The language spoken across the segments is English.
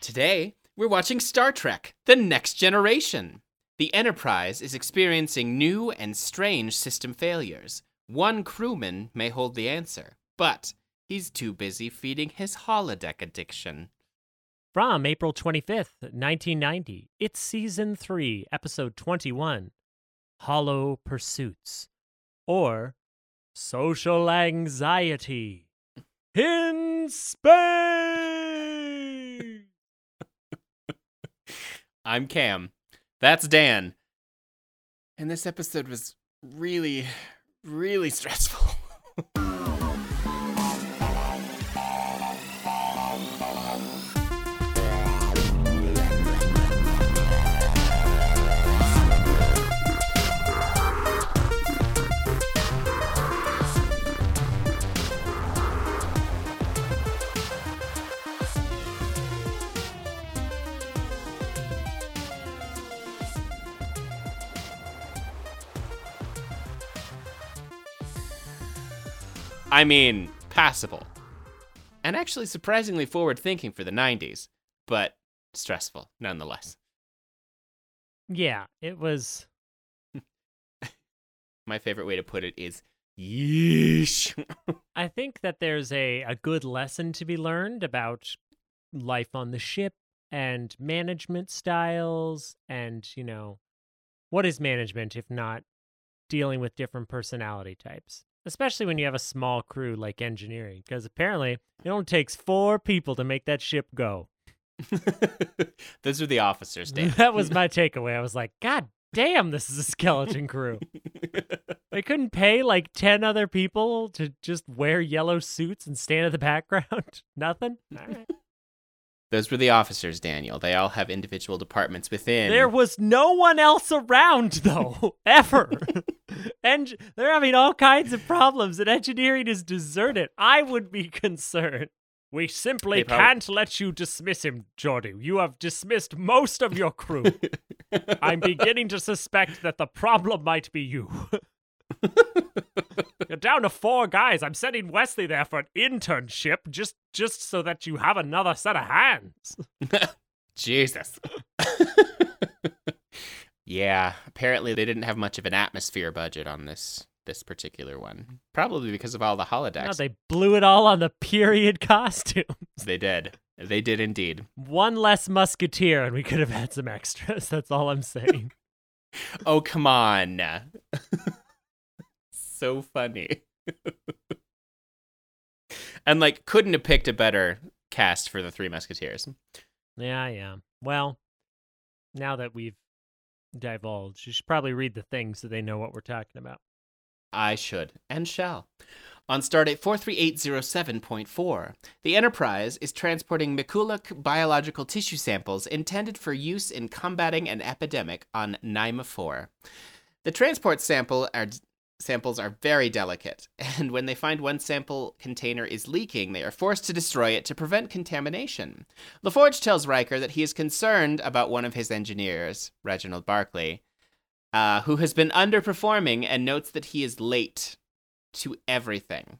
Today, we're watching Star Trek The Next Generation. The Enterprise is experiencing new and strange system failures. One crewman may hold the answer, but he's too busy feeding his holodeck addiction. From April 25th, 1990, it's season 3, episode 21 Hollow Pursuits, or Social Anxiety in Space. I'm Cam. That's Dan. And this episode was really, really stressful. I mean, passable. And actually surprisingly forward thinking for the 90s, but stressful nonetheless. Yeah, it was. My favorite way to put it is yeesh. I think that there's a, a good lesson to be learned about life on the ship and management styles and, you know, what is management if not dealing with different personality types? Especially when you have a small crew like engineering, because apparently it only takes four people to make that ship go. Those are the officers, Dan. that was my takeaway. I was like, God damn, this is a skeleton crew. they couldn't pay like 10 other people to just wear yellow suits and stand in the background. Nothing? All right. Those were the officers, Daniel. They all have individual departments within. There was no one else around, though, ever. and they're having all kinds of problems, and engineering is deserted. I would be concerned. We simply can't let you dismiss him, Geordi. You have dismissed most of your crew. I'm beginning to suspect that the problem might be you. You're down to four guys. I'm sending Wesley there for an internship just just so that you have another set of hands. Jesus. yeah, apparently they didn't have much of an atmosphere budget on this this particular one. Probably because of all the holodecks. No, they blew it all on the period costumes. they did. They did indeed. One less musketeer, and we could have had some extras. That's all I'm saying. Oh, come on. So funny. and like couldn't have picked a better cast for the Three Musketeers. yeah, yeah. Well, now that we've divulged, you should probably read the thing so they know what we're talking about. I should and shall. On Stardate 43807.4, the Enterprise is transporting Mikulak biological tissue samples intended for use in combating an epidemic on Nahmi 4. The transport sample are, samples are very delicate, and when they find one sample container is leaking, they are forced to destroy it to prevent contamination. LaForge tells Riker that he is concerned about one of his engineers, Reginald Barclay, uh, who has been underperforming and notes that he is late to everything.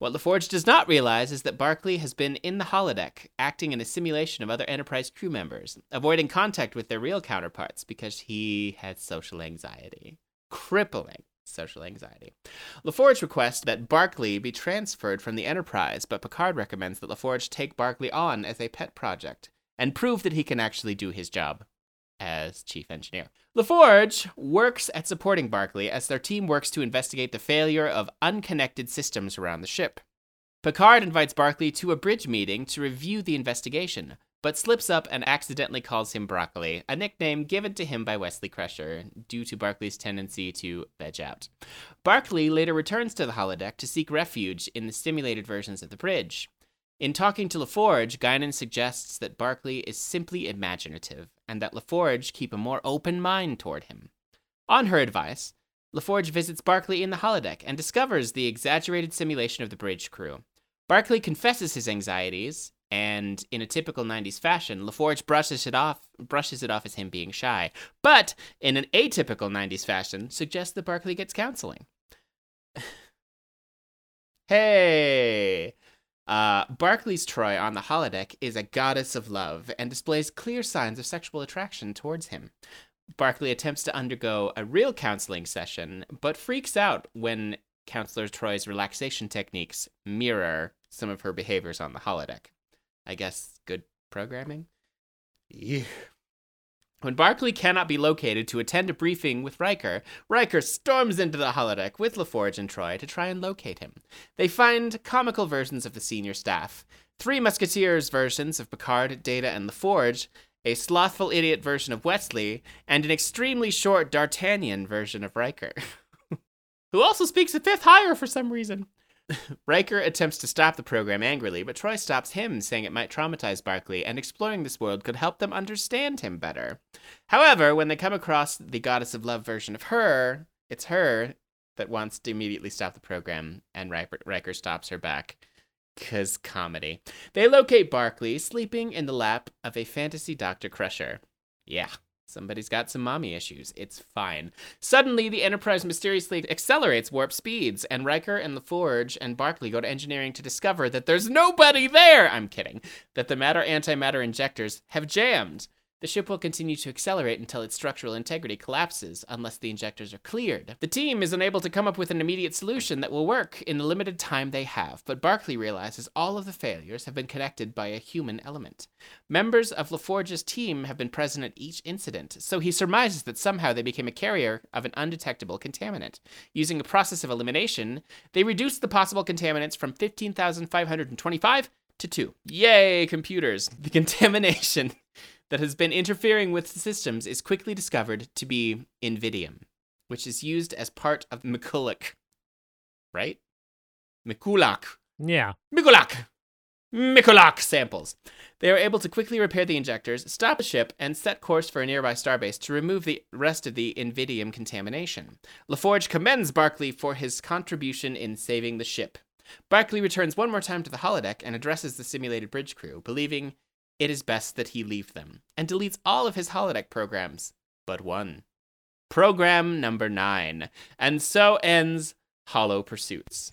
What LaForge does not realize is that Barclay has been in the holodeck, acting in a simulation of other Enterprise crew members, avoiding contact with their real counterparts because he has social anxiety. Crippling social anxiety. LaForge requests that Barclay be transferred from the Enterprise, but Picard recommends that LaForge take Barclay on as a pet project and prove that he can actually do his job as chief engineer. LaForge works at supporting Barclay as their team works to investigate the failure of unconnected systems around the ship. Picard invites Barclay to a bridge meeting to review the investigation, but slips up and accidentally calls him Broccoli, a nickname given to him by Wesley Crusher due to Barclay's tendency to veg out. Barclay later returns to the holodeck to seek refuge in the simulated versions of the bridge. In talking to LaForge, Guinan suggests that Barclay is simply imaginative, and that LaForge keep a more open mind toward him. On her advice, LaForge visits Barclay in the holodeck and discovers the exaggerated simulation of the bridge crew. Barclay confesses his anxieties, and in a typical 90s fashion, LaForge brushes it off brushes it off as him being shy. But in an atypical 90s fashion, suggests that Barclay gets counseling. hey! Uh, Barclay's Troi on the holodeck is a goddess of love and displays clear signs of sexual attraction towards him. Barclay attempts to undergo a real counseling session, but freaks out when Counselor Troi's relaxation techniques mirror some of her behaviors on the holodeck. I guess good programming? Yeah. When Barclay cannot be located to attend a briefing with Riker, Riker storms into the holodeck with LaForge and Troi to try and locate him. They find comical versions of the senior staff, three Musketeers versions of Picard, Data, and LaForge, a slothful idiot version of Wesley, and an extremely short D'Artagnan version of Riker, who also speaks a fifth higher for some reason. Riker attempts to stop the program angrily, but Troi stops him, saying it might traumatize Barclay, and exploring this world could help them understand him better. However, when they come across the Goddess of Love version of her, it's her that wants to immediately stop the program, and Riker, Riker stops her back. Cause comedy. They locate Barclay sleeping in the lap of a fantasy Dr. Crusher. Yeah, Somebody's got some mommy issues. It's fine. Suddenly, the Enterprise mysteriously accelerates warp speeds, and Riker and LaForge and Barclay go to engineering to discover that there's nobody there. I'm kidding. That the matter antimatter injectors have jammed. The ship will continue to accelerate until its structural integrity collapses unless the injectors are cleared. The team is unable to come up with an immediate solution that will work in the limited time they have, but Barclay realizes all of the failures have been connected by a human element. Members of LaForge's team have been present at each incident, so he surmises that somehow they became a carrier of an undetectable contaminant. Using a process of elimination, they reduce the possible contaminants from 15,525 to 2. Yay, computers! The contamination that has been interfering with the systems is quickly discovered to be Invidium, which is used as part of McCulloch. Right? McCulloch. Yeah. McCulloch! McCulloch samples. They are able to quickly repair the injectors, stop the ship, and set course for a nearby starbase to remove the rest of the Invidium contamination. LaForge commends Barclay for his contribution in saving the ship. Barclay returns one more time to the holodeck and addresses the simulated bridge crew, believing it is best that he leave them, and deletes all of his holodeck programs, but one. Program number nine. And so ends Hollow Pursuits.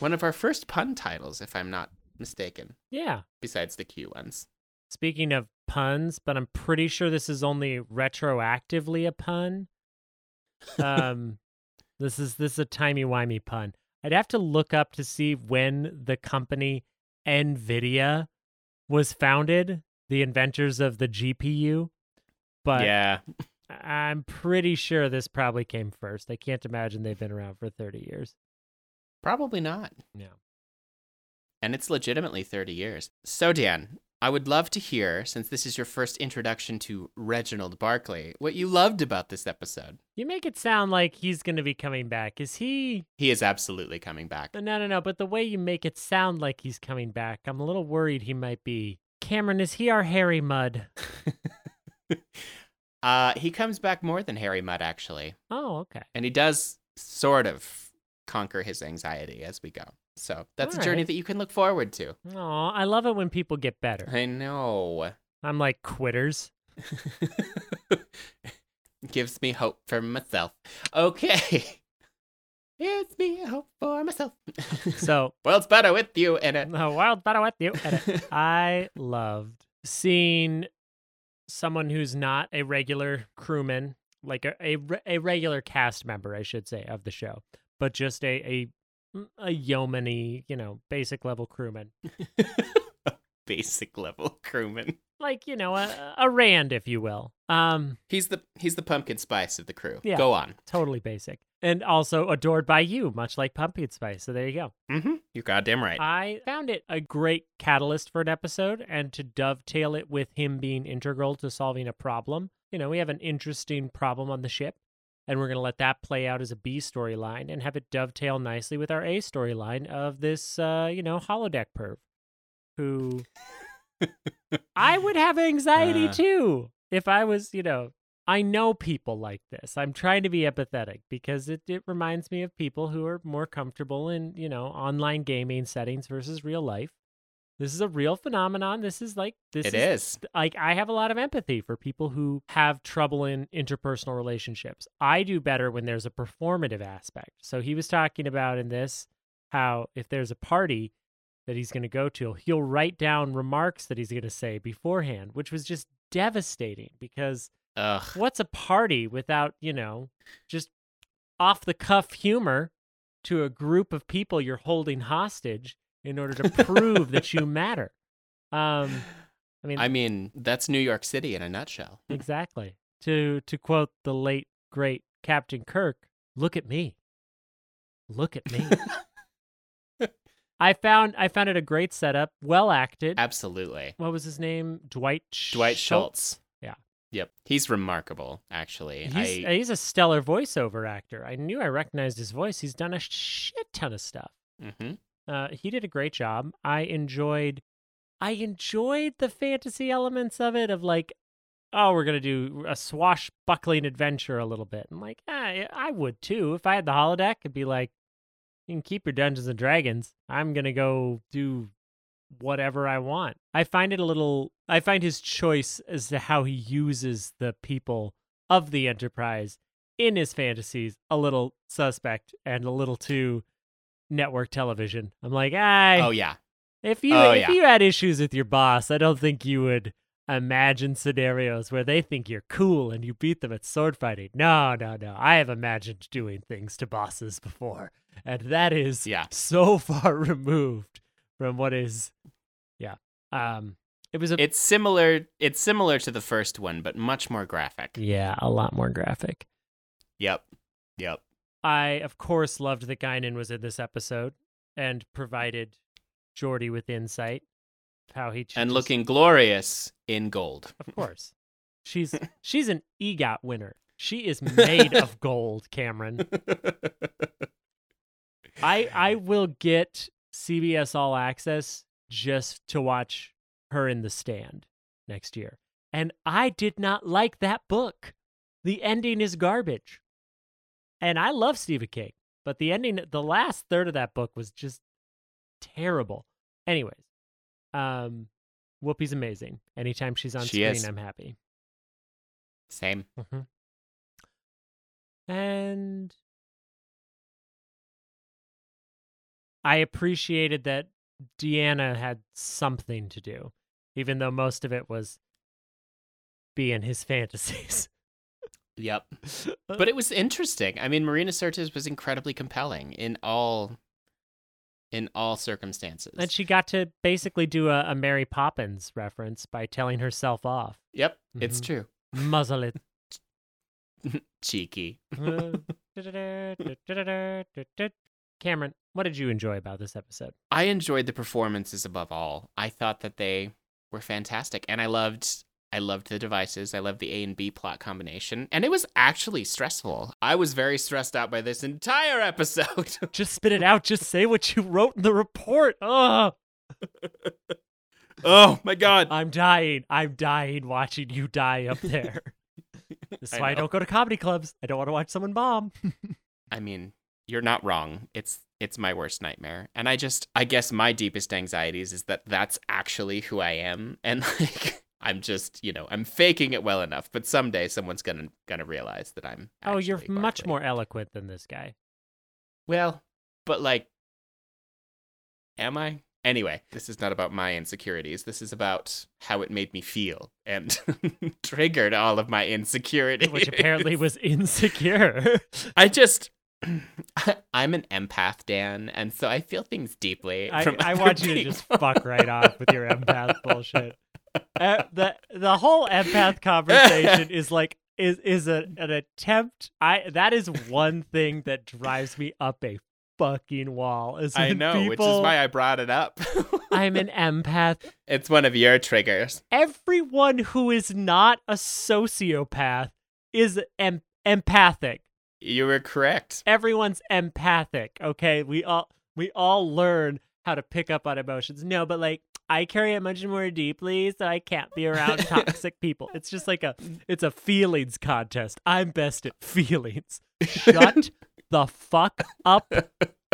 One of our first pun titles, if I'm not mistaken, Yeah. besides the Q ones. Speaking of puns, but I'm pretty sure this is only retroactively a pun. Um, this is this is a timey wimey pun. I'd have to look up to see when the company Nvidia was founded, the inventors of the GPU. But yeah. I'm pretty sure this probably came first. I can't imagine they've been around for 30 years. Probably not. No. And it's legitimately 30 years. So, Dan, I would love to hear, since this is your first introduction to Reginald Barclay, what you loved about this episode. You make it sound like he's going to be coming back. Is he? He is absolutely coming back. No, no, no. But the way you make it sound like he's coming back, I'm a little worried he might be. Cameron, is he our Harry Mudd? uh, he comes back more than Harry Mudd, actually. Oh, okay. And he does sort of conquer his anxiety as we go. So that's All a journey right. that you can look forward to. Oh, I love it when people get better. I know. I'm like quitters. Gives me hope for myself. Okay. Gives me hope for myself. So, World's better with you in it. the wild battle with you. And I loved seeing someone who's not a regular crewman, like a, a, a regular cast member, I should say, of the show, but just a, a, a yeomany, you know, basic level crewman. Basic level crewman. Like, you know, a, a Rand, if you will. Um, He's the he's the pumpkin spice of the crew. Yeah. Go on. totally basic. And also adored by you, much like Pumpkin Spice. So there you go. Mm-hmm. You're goddamn right. I found it a great catalyst for an episode and to dovetail it with him being integral to solving a problem. You know, we have an interesting problem on the ship, and we're going to let that play out as a B storyline and have it dovetail nicely with our A storyline of this, uh, you know, holodeck perv who I would have anxiety Uh. too if I was, you know, I know people like this. I'm trying to be empathetic because it, it reminds me of people who are more comfortable in, you know, online gaming settings versus real life. This is a real phenomenon. This is like this It is is. like I have a lot of empathy for people who have trouble in interpersonal relationships. I do better when there's a performative aspect. So he was talking about in this how if there's a party that he's going to go to. He'll write down remarks that he's going to say beforehand, which was just devastating because Ugh. what's a party without, you know, just off the cuff humor to a group of people you're holding hostage in order to prove that you matter. Um I mean I mean, that's New York City in a nutshell. exactly. To to quote the late great Captain Kirk, look at me. Look at me. I found I found it a great setup, well acted. Absolutely. What was his name? Dwight Dwight Schultz. Yeah. Yep. He's remarkable, actually. He's, I, he's a stellar voiceover actor. I knew I recognized his voice. He's done a shit ton of stuff. Mhm. Uh, he did a great job. I enjoyed, I enjoyed the fantasy elements of it. Of like, oh, we're gonna do a swashbuckling adventure a little bit. I'm like, ah, I would too if I had the holodeck. It'd be like, you can keep your Dungeons and Dragons. I'm gonna go do whatever I want. I find it a little. I find his choice as to how he uses the people of the Enterprise in his fantasies a little suspect and a little too network television. I'm like, I oh, yeah. if you Oh, if yeah. you had issues with your boss, I don't think you would imagine scenarios where they think you're cool and you beat them at sword fighting. No, no, no. I have imagined doing things to bosses before, and that is Yeah. so far removed from what is yeah. Um it was a It's similar. It's similar to the first one, but much more graphic. yeah, a lot more graphic. Yep. Yep. I, of course, loved that Guinan was in this episode and provided Geordi with insight how he And looking glorious in gold. Of course, she's she's an EGOT winner. She is made of gold, Cameron. I I will get CBS All Access just to watch her in the stand next year. And I did not like that book. The ending is garbage. And I love Stephen King, but the ending the last third of that book was just terrible. Anyways, um Whoopi's amazing. Anytime she's on She screen, is. I'm happy. Same. hmm And I appreciated that Deanna had something to do, even though most of it was being his fantasies. Yep. But it was interesting. I mean, Marina Sirtis was incredibly compelling in all in all circumstances. and she got to basically do a, a Mary Poppins reference by telling herself off. yep, it's Mhm. true. Muzzle it. Cheeky. Cameron, what did you enjoy about this episode? I enjoyed the performances above all. I thought that they were fantastic, and I loved. I loved the devices. I loved the A and B plot combination, and it was actually stressful. I was very stressed out by this entire episode. Just spit it out. Just say what you wrote in the report. Oh, oh my god! I'm dying. I'm dying watching you die up there. That's I why I know. don't go to comedy clubs. I don't want to watch someone bomb. I mean, you're not wrong. It's it's my worst nightmare. And I just I guess my deepest anxieties is that that's actually who I am and like I'm just, you know, I'm faking it well enough, but someday someone's going to going to realize that I'm oh, you're actually much more eloquent than this guy. Well, but like am I? Anyway, this is not about my insecurities. This is about how it made me feel and triggered all of my insecurities. Which apparently was insecure. I just I'm an empath, Dan, and so I feel things deeply. I, I want you to just fuck right off with your empath bullshit. Uh, the the whole empath conversation is like is is a, an attempt. I that is one thing that drives me up a fucking wall. Is I know, which is why I brought it up. I'm an empath. it's one of your triggers. Everyone who is not a sociopath is em- empathic. You were correct. everyone's empathic okay we all we all learn how to pick up on emotions no but like i carry it much more deeply so i can't be around toxic people. It's just like a it's a feelings contest. I'm best at feelings. Shut the fuck up.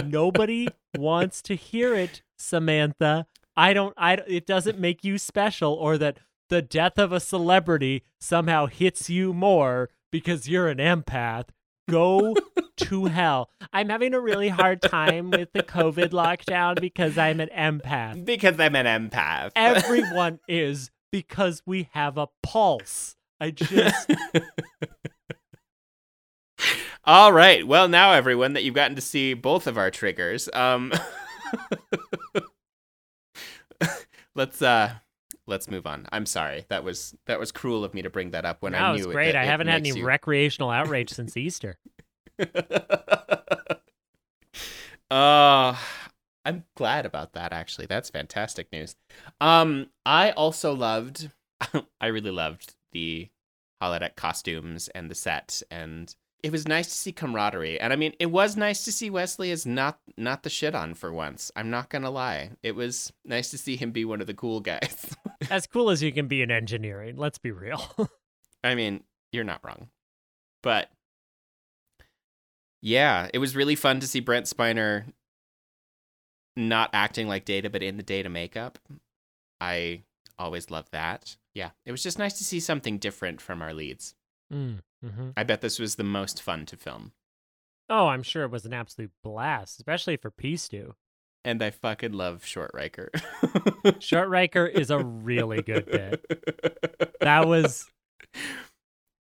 Nobody wants to hear it samantha. I don't i it doesn't make you special or that the death of a celebrity somehow hits you more because you're an empath. Go to hell. I'm having a really hard time with the COVID lockdown because I'm an empath. Because I'm an empath. Everyone is because we have a pulse. I just All right. Well, now everyone that you've gotten to see both of our triggers. Um Let's uh let's move on. I'm sorry. That was that was cruel of me to bring that up when that I was knew it- great. that I haven't had any you- recreational outrage since Easter. Uh I'm glad about that actually. That's fantastic news. Um I also loved I really loved the holodeck costumes and the set and it was nice to see camaraderie. And I mean, it was nice to see Wesley as not not the shit on for once. I'm not going to lie. It was nice to see him be one of the cool guys. As cool as you can be in engineering, let's be real. I mean, you're not wrong. But yeah, it was really fun to see Brent Spiner not acting like Data, but in the Data makeup. I always love that. Yeah, it was just nice to see something different from our leads. mm, hmm I bet this was the most fun to film. Oh, I'm sure it was an absolute blast, especially for P Stew. And I fucking love Short Riker. Short Riker is a really good bit. That was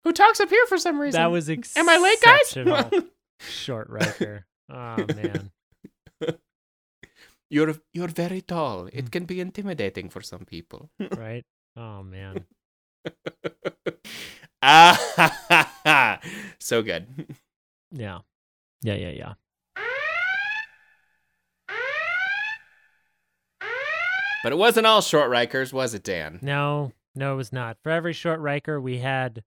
Who talks up here for some reason? that was Am I late, guys? Short Riker. Oh man. you're you're very tall. It can be intimidating for some people. Right? Oh man. ah, so good. Yeah. Yeah, yeah, yeah. But it wasn't all short Rikers, was it, Dan? No, no, it was not. For every short Riker, we had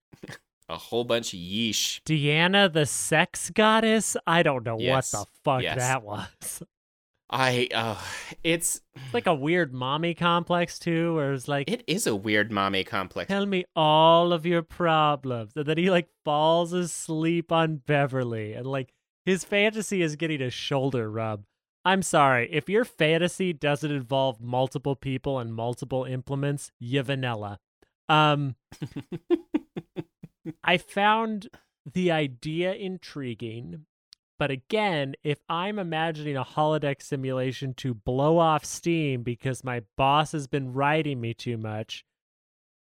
A whole bunch of yeesh. Deanna the sex goddess. I don't know Yes. what the fuck Yes. that was. I uh it's It's like a weird mommy complex too, where it's like, it is a weird mommy complex. tell me all of your problems. And then he like falls asleep on Beverly. And like his fantasy is getting a shoulder rub. I'm sorry, if your fantasy doesn't involve multiple people and multiple implements, you vanilla. Um I found the idea intriguing, but again, if I'm imagining a holodeck simulation to blow off steam because my boss has been writing me too much,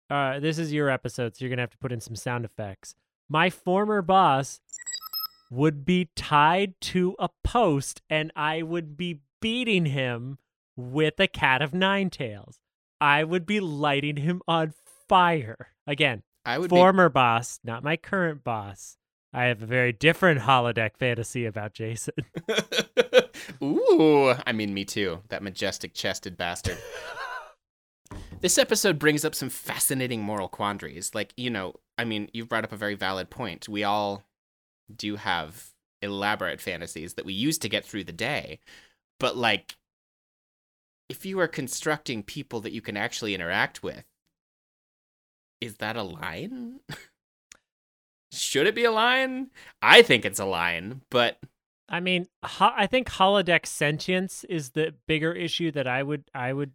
uh, this is your episode, so you're gonna have to put in some sound effects. My former boss would be tied to a post, and I would be beating him with a cat of nine tails. I would be lighting him on fire. Again, I would former boss, not my current boss. I have a very different holodeck fantasy about Jason. Ooh, I mean me too. That majestic chested bastard. This episode brings up some fascinating moral quandaries. Like, you know, I mean, you've brought up a very valid point. We all do have elaborate fantasies that we use to get through the day. But, like, if you are constructing people that you can actually interact with, is that a line? Should it be a line? I think it's a line, but I mean, ho- I think holodeck sentience is the bigger issue that I would I would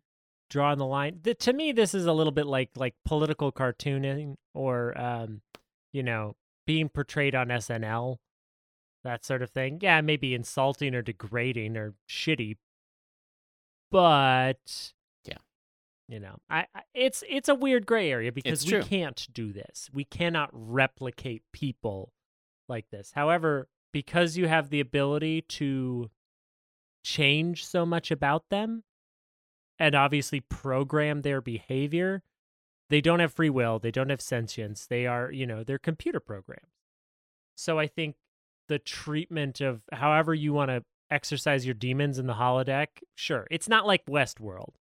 draw on the line. The, to me, this is a little bit like like political cartooning or um, you know, being portrayed on SNL, that sort of thing. Yeah, maybe insulting or degrading or shitty, but. You know, I, I it's it's a weird gray area because we can't do this. We cannot replicate people like this. However, because you have the ability to change so much about them and obviously program their behavior, they don't have free will, they don't have sentience. They are, you know, they're computer programs. So I think the treatment of however you want to exercise your demons in the holodeck, sure. It's not like Westworld.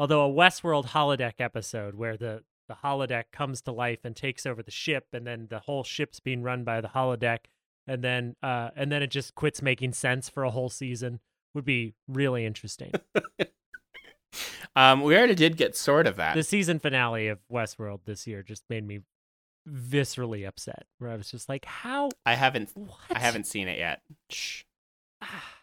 Although a Westworld holodeck episode where the the holodeck comes to life and takes over the ship and then the whole ship's being run by the holodeck and then uh and then it just quits making sense for a whole season would be really interesting. um, we already did get sort of that. the season finale of Westworld this year just made me viscerally upset where I was just like, how I haven't what? I haven't seen it yet. Shh. Ah.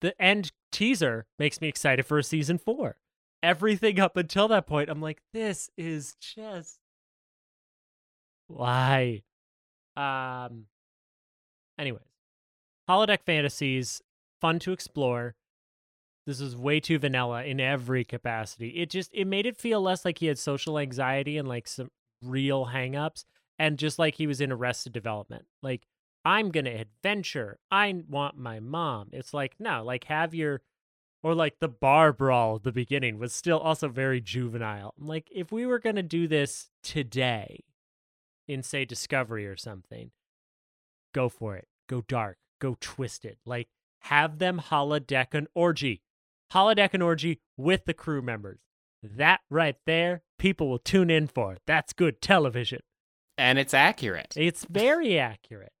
the end teaser makes me excited for a season four. Everything up until that point, I'm like, this is just why. Um. Anyways, holodeck fantasies, fun to explore. This was way too vanilla in every capacity. It just it made it feel less like he had social anxiety and like some real hangups and just like he was in arrested development. Like I'm to adventure. I want my mom. It's like no, like have your or like the bar brawl at the beginning was still also very juvenile. Like if we were going to do this today in say Discovery or something, go for it. Go dark. Go twisted. Like have them holodeck an orgy. Holodeck an orgy with the crew members. That right there, people will tune in for. That's good television. And it's accurate. It's very accurate.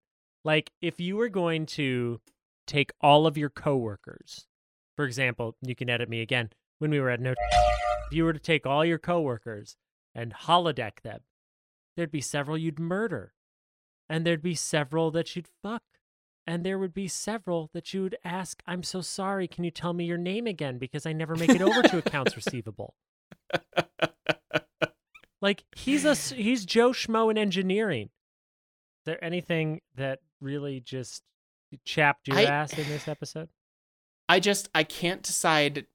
Like if you were going to take all of your coworkers, for example, you can edit me again when we were at no if you were to take all your coworkers and holodeck them, there'd be several you'd murder. And there'd be several that you'd fuck. And there would be several that you would ask, I'm so sorry, can you tell me your name again? Because I never make it over to accounts receivable. Like he's a he's Joe Schmo in engineering. Is there anything that really just chapped your I- ass in this episode? I just I can't decide.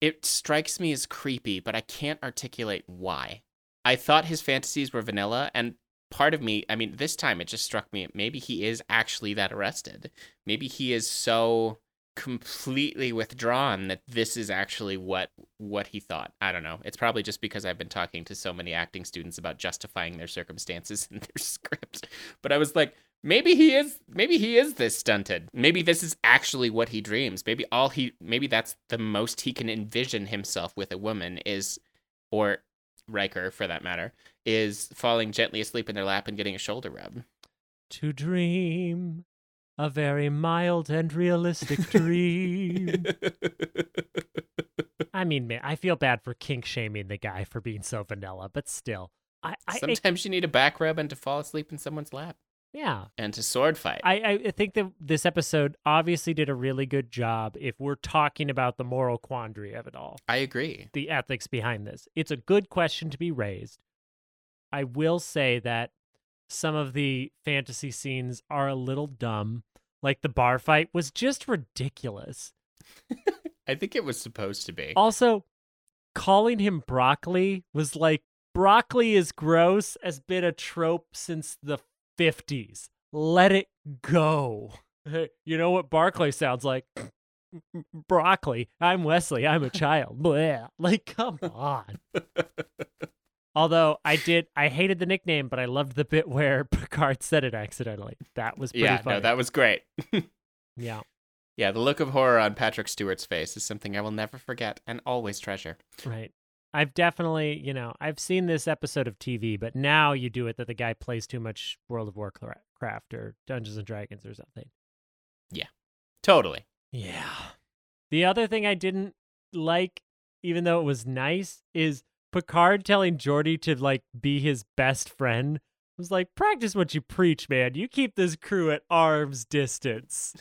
It strikes me as creepy, but I can't articulate why. I thought his fantasies were vanilla, and part of me, I mean, this time it just struck me maybe he is actually that arrested. Maybe he is so completely withdrawn that this is actually what what he thought. I don't know. It's probably just because I've been talking to so many acting students about justifying their circumstances in their scripts. But I was like, maybe he is maybe he is this stunted. Maybe this is actually what he dreams. Maybe all he maybe that's the most he can envision himself with a woman is or Riker for that matter is falling gently asleep in their lap and getting a shoulder rub. To dream a very mild and realistic dream. I mean, man, I feel bad for kink shaming the guy for being so vanilla, but still, I, I sometimes you need a back rub and to fall asleep in someone's lap yeah, and to sword fight I, I think that this episode obviously did a really good job if we're talking about the moral quandary of it all, I agree the ethics behind this. It's a good question to be raised. I will say that some of the fantasy scenes are a little dumb. Like the bar fight was just ridiculous. I think it was supposed to be Also, calling him broccoli was like broccoli is gross has been a trope since the 50s. Let it go. You know what Barclay sounds like? Broccoli. I'm Wesley. I'm a child. Bleh. Like, come on. Although I did, I hated the nickname, but I loved the bit where Picard said it accidentally. That was pretty yeah funny. no that was great yeah, yeah the look of horror on Patrick Stewart's face is something I will never forget and always treasure right. I've definitely, you know, I've seen this episode of TV, but now you do it that the guy plays too much World of Warcraft or Dungeons and Dragons or something. Yeah, totally Yeah. The other thing I didn't like, even though it was nice, is Picard telling Geordi to like be his best friend. I was like, practice what you preach, man. You keep this crew at arm's distance.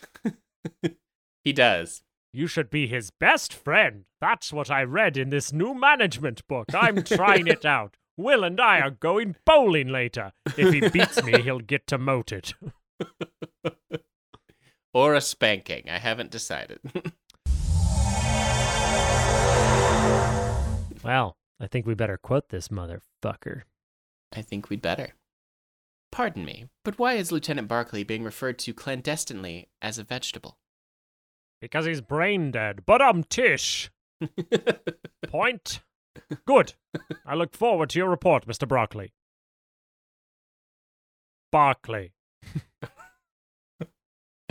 he does You should be his best friend. That's what I read in this new management book. I'm trying it out. Will and I are going bowling later. If he beats me, he'll get demoted. or a spanking. I haven't decided. Well, I think we better quote this motherfucker. I think we'd better. Pardon me, but why is Lieutenant Barclay being referred to clandestinely as a vegetable? Because he's brain dead. But I'm Tish. Point. Good. I look forward to your report, Mr. Broccoli. Barclay.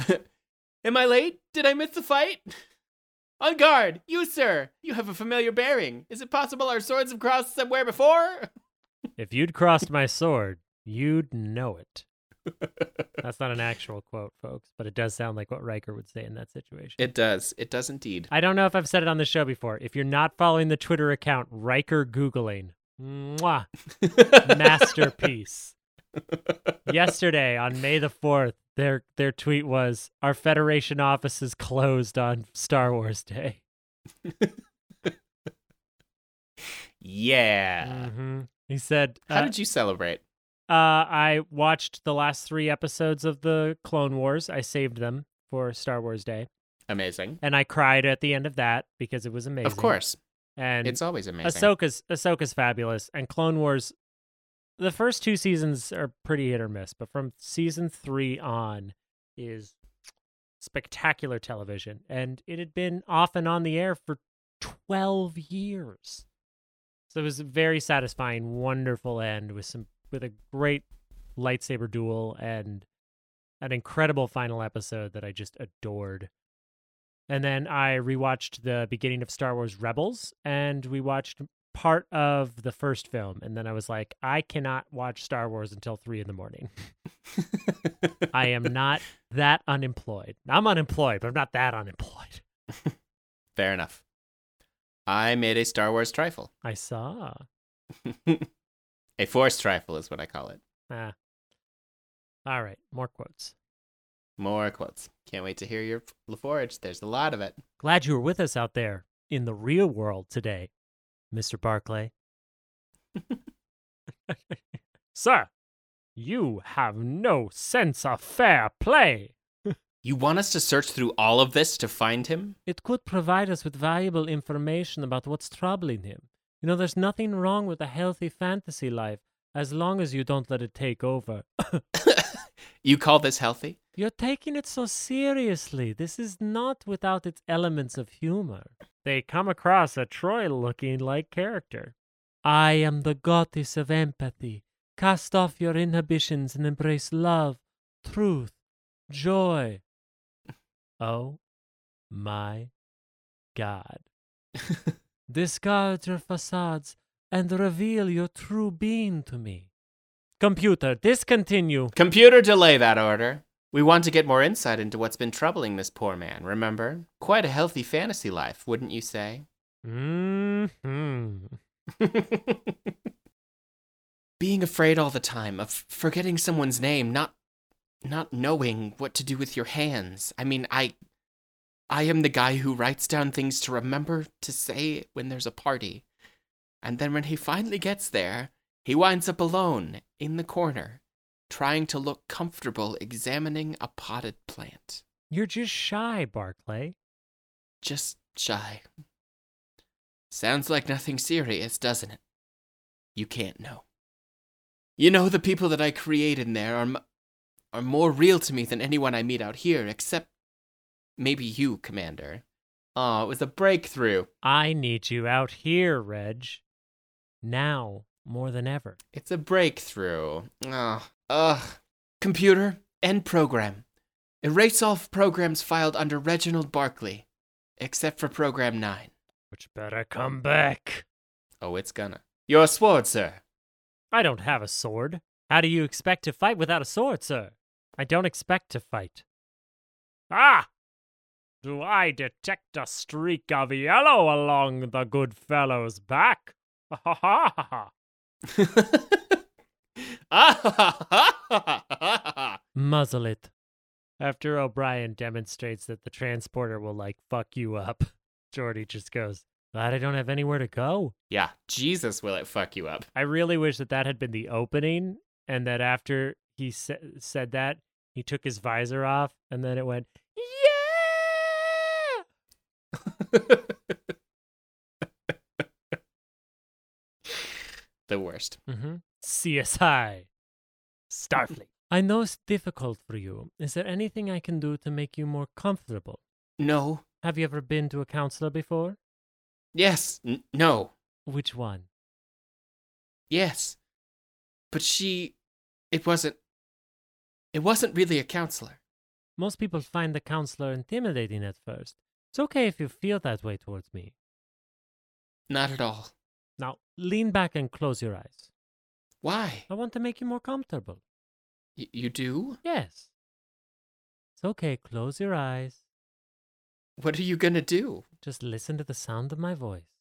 Am I late? Did I miss the fight? On guard! You, sir! You have a familiar bearing. Is it possible our swords have crossed somewhere before? If you'd crossed my sword, you'd know it. That's not an actual quote, folks, but it does sound like what Riker would say in that situation. It does. It does indeed. I don't know if I've said it on the show before. If you're not following the Twitter account Riker Googling, mwah, masterpiece. Yesterday on May the 4th, their their tweet was our Federation office is closed on Star Wars Day. yeah. hmm He said, How uh, did you celebrate? Uh, I watched the last three episodes of the Clone Wars. I saved them for Star Wars Day, Amazing. and I cried at the end of that because it was amazing. Of course. and It's always amazing. Ahsoka's Ahsoka's fabulous, and Clone Wars. The first two seasons are pretty hit or miss, but from season three on is spectacular television, and it had been off and on the air for twelve years. So it was a very satisfying, wonderful end with some with a great lightsaber duel and an incredible final episode that I just adored. And then I rewatched the beginning of Star Wars Rebels and we watched part of the first film. And then I was like, I cannot watch Star Wars until three in the morning. I am not that unemployed. I'm unemployed, but I'm not that unemployed. Fair enough. I made a Star Wars trifle. I saw. a forced trifle is what I call it. Ah. All right, more quotes. More quotes. Can't wait to hear your LaForge. There's a lot of it. Glad you were with us out there in the real world today, Mr. Barclay. Sir, you have no sense of fair play. You want us to search through all of this to find him? It could provide us with valuable information about what's troubling him. You know, there's nothing wrong with a healthy fantasy life as long as you don't let it take over. you call this healthy? You're taking it so seriously. This is not without its elements of humor. They come across a Troi looking like character. I am the goddess of empathy. Cast off your inhibitions and embrace love, truth, joy. Oh my God. Discard your facades and reveal your true being to me. Computer, discontinue. Computer, delay that order. We want to get more insight into what's been troubling this poor man, remember? Quite a healthy fantasy life, wouldn't you say? hmm Being afraid all the time of forgetting someone's name, not not knowing what to do with your hands. I mean, I I am the guy who writes down things to remember to say when there's a party. And then when he finally gets there, he winds up alone in the corner, trying to look comfortable examining a potted plant. You're just shy, Barclay. Just shy. Sounds like nothing serious, doesn't it? You can't know. You know, the people that I create in there are, m- are more real to me than anyone I meet out here, except maybe you, Commander. Aw, it was a breakthrough. I need you out here, Reg. Now more than ever. It's a breakthrough. Ugh. Ugh. Computer, end program. Erase all programs filed under Reginald Barclay, except for program 9. Which better come back. Oh, it's gonna. Your sword, sir. I don't have a sword. How do you expect to fight without a sword, sir? I don't expect to fight. Ah! Do I detect a streak of yellow along the good fellow's back? Ha ha ha ha! Muzzle it. After O'Brien demonstrates that the transporter will, like, fuck you up, Geordi just goes, Glad I don't have anywhere to go. yeah, Jesus, will it fuck you up? I really wish that that had been the opening, and that after he sa- said that, he took his visor off, and then it went! the worst. Mm-hmm. CSI. Starfleet. I know it's difficult for you. Is there anything I can do to make you more comfortable? No. Have you ever been to a counselor before? Yes. N- no. Which one? Yes. But she. It wasn't. It wasn't really a counselor. Most people find the counselor intimidating at first. It's okay if you feel that way towards me. Not at all. Now, lean back and close your eyes. Why? I want to make you more comfortable. Y- you do? Yes. It's okay. Close your eyes. What are you gonna do? Just listen to the sound of my voice.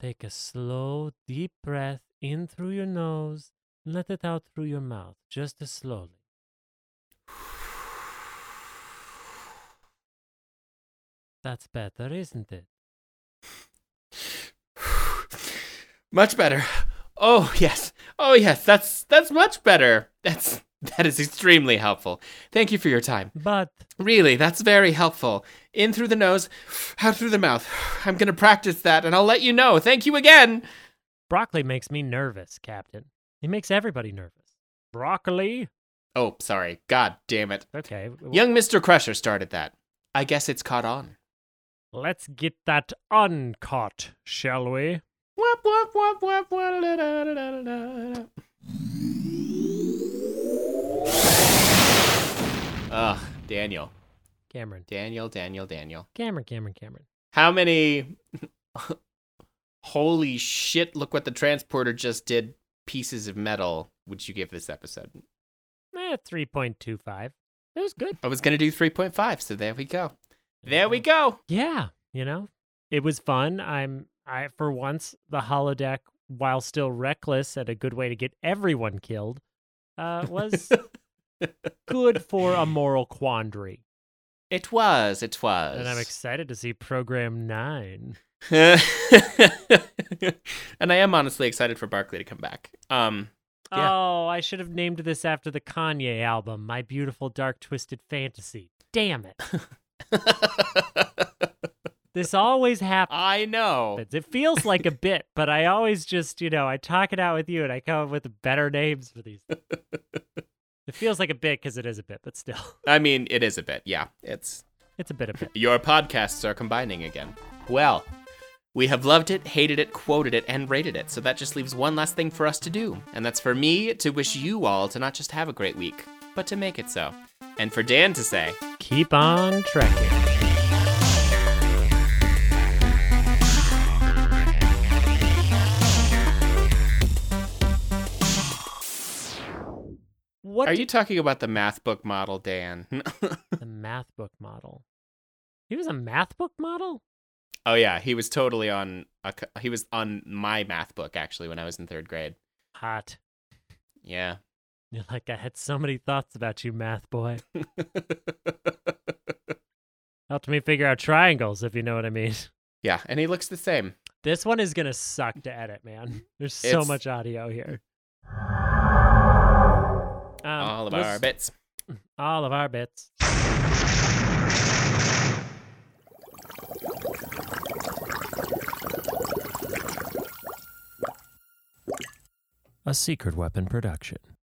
Take a slow, deep breath in through your nose and let it out through your mouth, just as slowly. That's better, isn't it? much better. Oh yes. Oh yes. That's that's much better. That's That is extremely helpful. Thank you for your time. But Really, that's very helpful. In through the nose, out through the mouth. I'm going to practice that and I'll let you know. Thank you again. broccoli makes me nervous, Captain. He makes everybody nervous. Broccoli? Oh, sorry. God damn it. Okay. Young Mr. Crusher started that. I guess it's caught on. Let's get that uncaught, shall we? Ugh, Daniel. Cameron. Daniel, Daniel, Daniel. Cameron, Cameron, Cameron. How many holy shit, look what the transporter just did pieces of metal would you give this episode? Eh, 3.25. It was good. I was going to do 3.5, so there we go. There we go. Yeah, you know, it was fun. I'm I for once the holodeck, while still reckless and a good way to get everyone killed, uh, was good for a moral quandary. It was, it was. And I'm excited to see Program Nine. and I am honestly excited for Barclay to come back. Um, Yeah. Oh, I should have named this after the Kanye album, My Beautiful Dark Twisted Fantasy. Damn it. This always happens. I know. It feels like a bit, but I always just, you know, I talk it out with you and I come up with better names for these. It feels like a bit because it is a bit, but still, I mean, it is a bit. Yeah, it's it's a bit of bit. your podcasts are combining again. Well, we have loved it, hated it, quoted it, and rated it. So that just leaves one last thing for us to do, and that's for me to wish you all to not just have a great week, but to make it so, and for Dan to say. Keep on trekking. What Are did- you talking about the math book model, Dan? the math book model? He was a math book model? oh yeah, he was totally on. A, c- he was on my math book actually when I was in third grade. Hot. Yeah. You're like, I had so many thoughts about you, math boy. Helped me figure out triangles, if you know what I mean. yeah, and he looks the same. This one is gonna suck to edit, man. There's so It's- much audio here. Um, all of let's- our bits. all of our bits. A secret weapon production.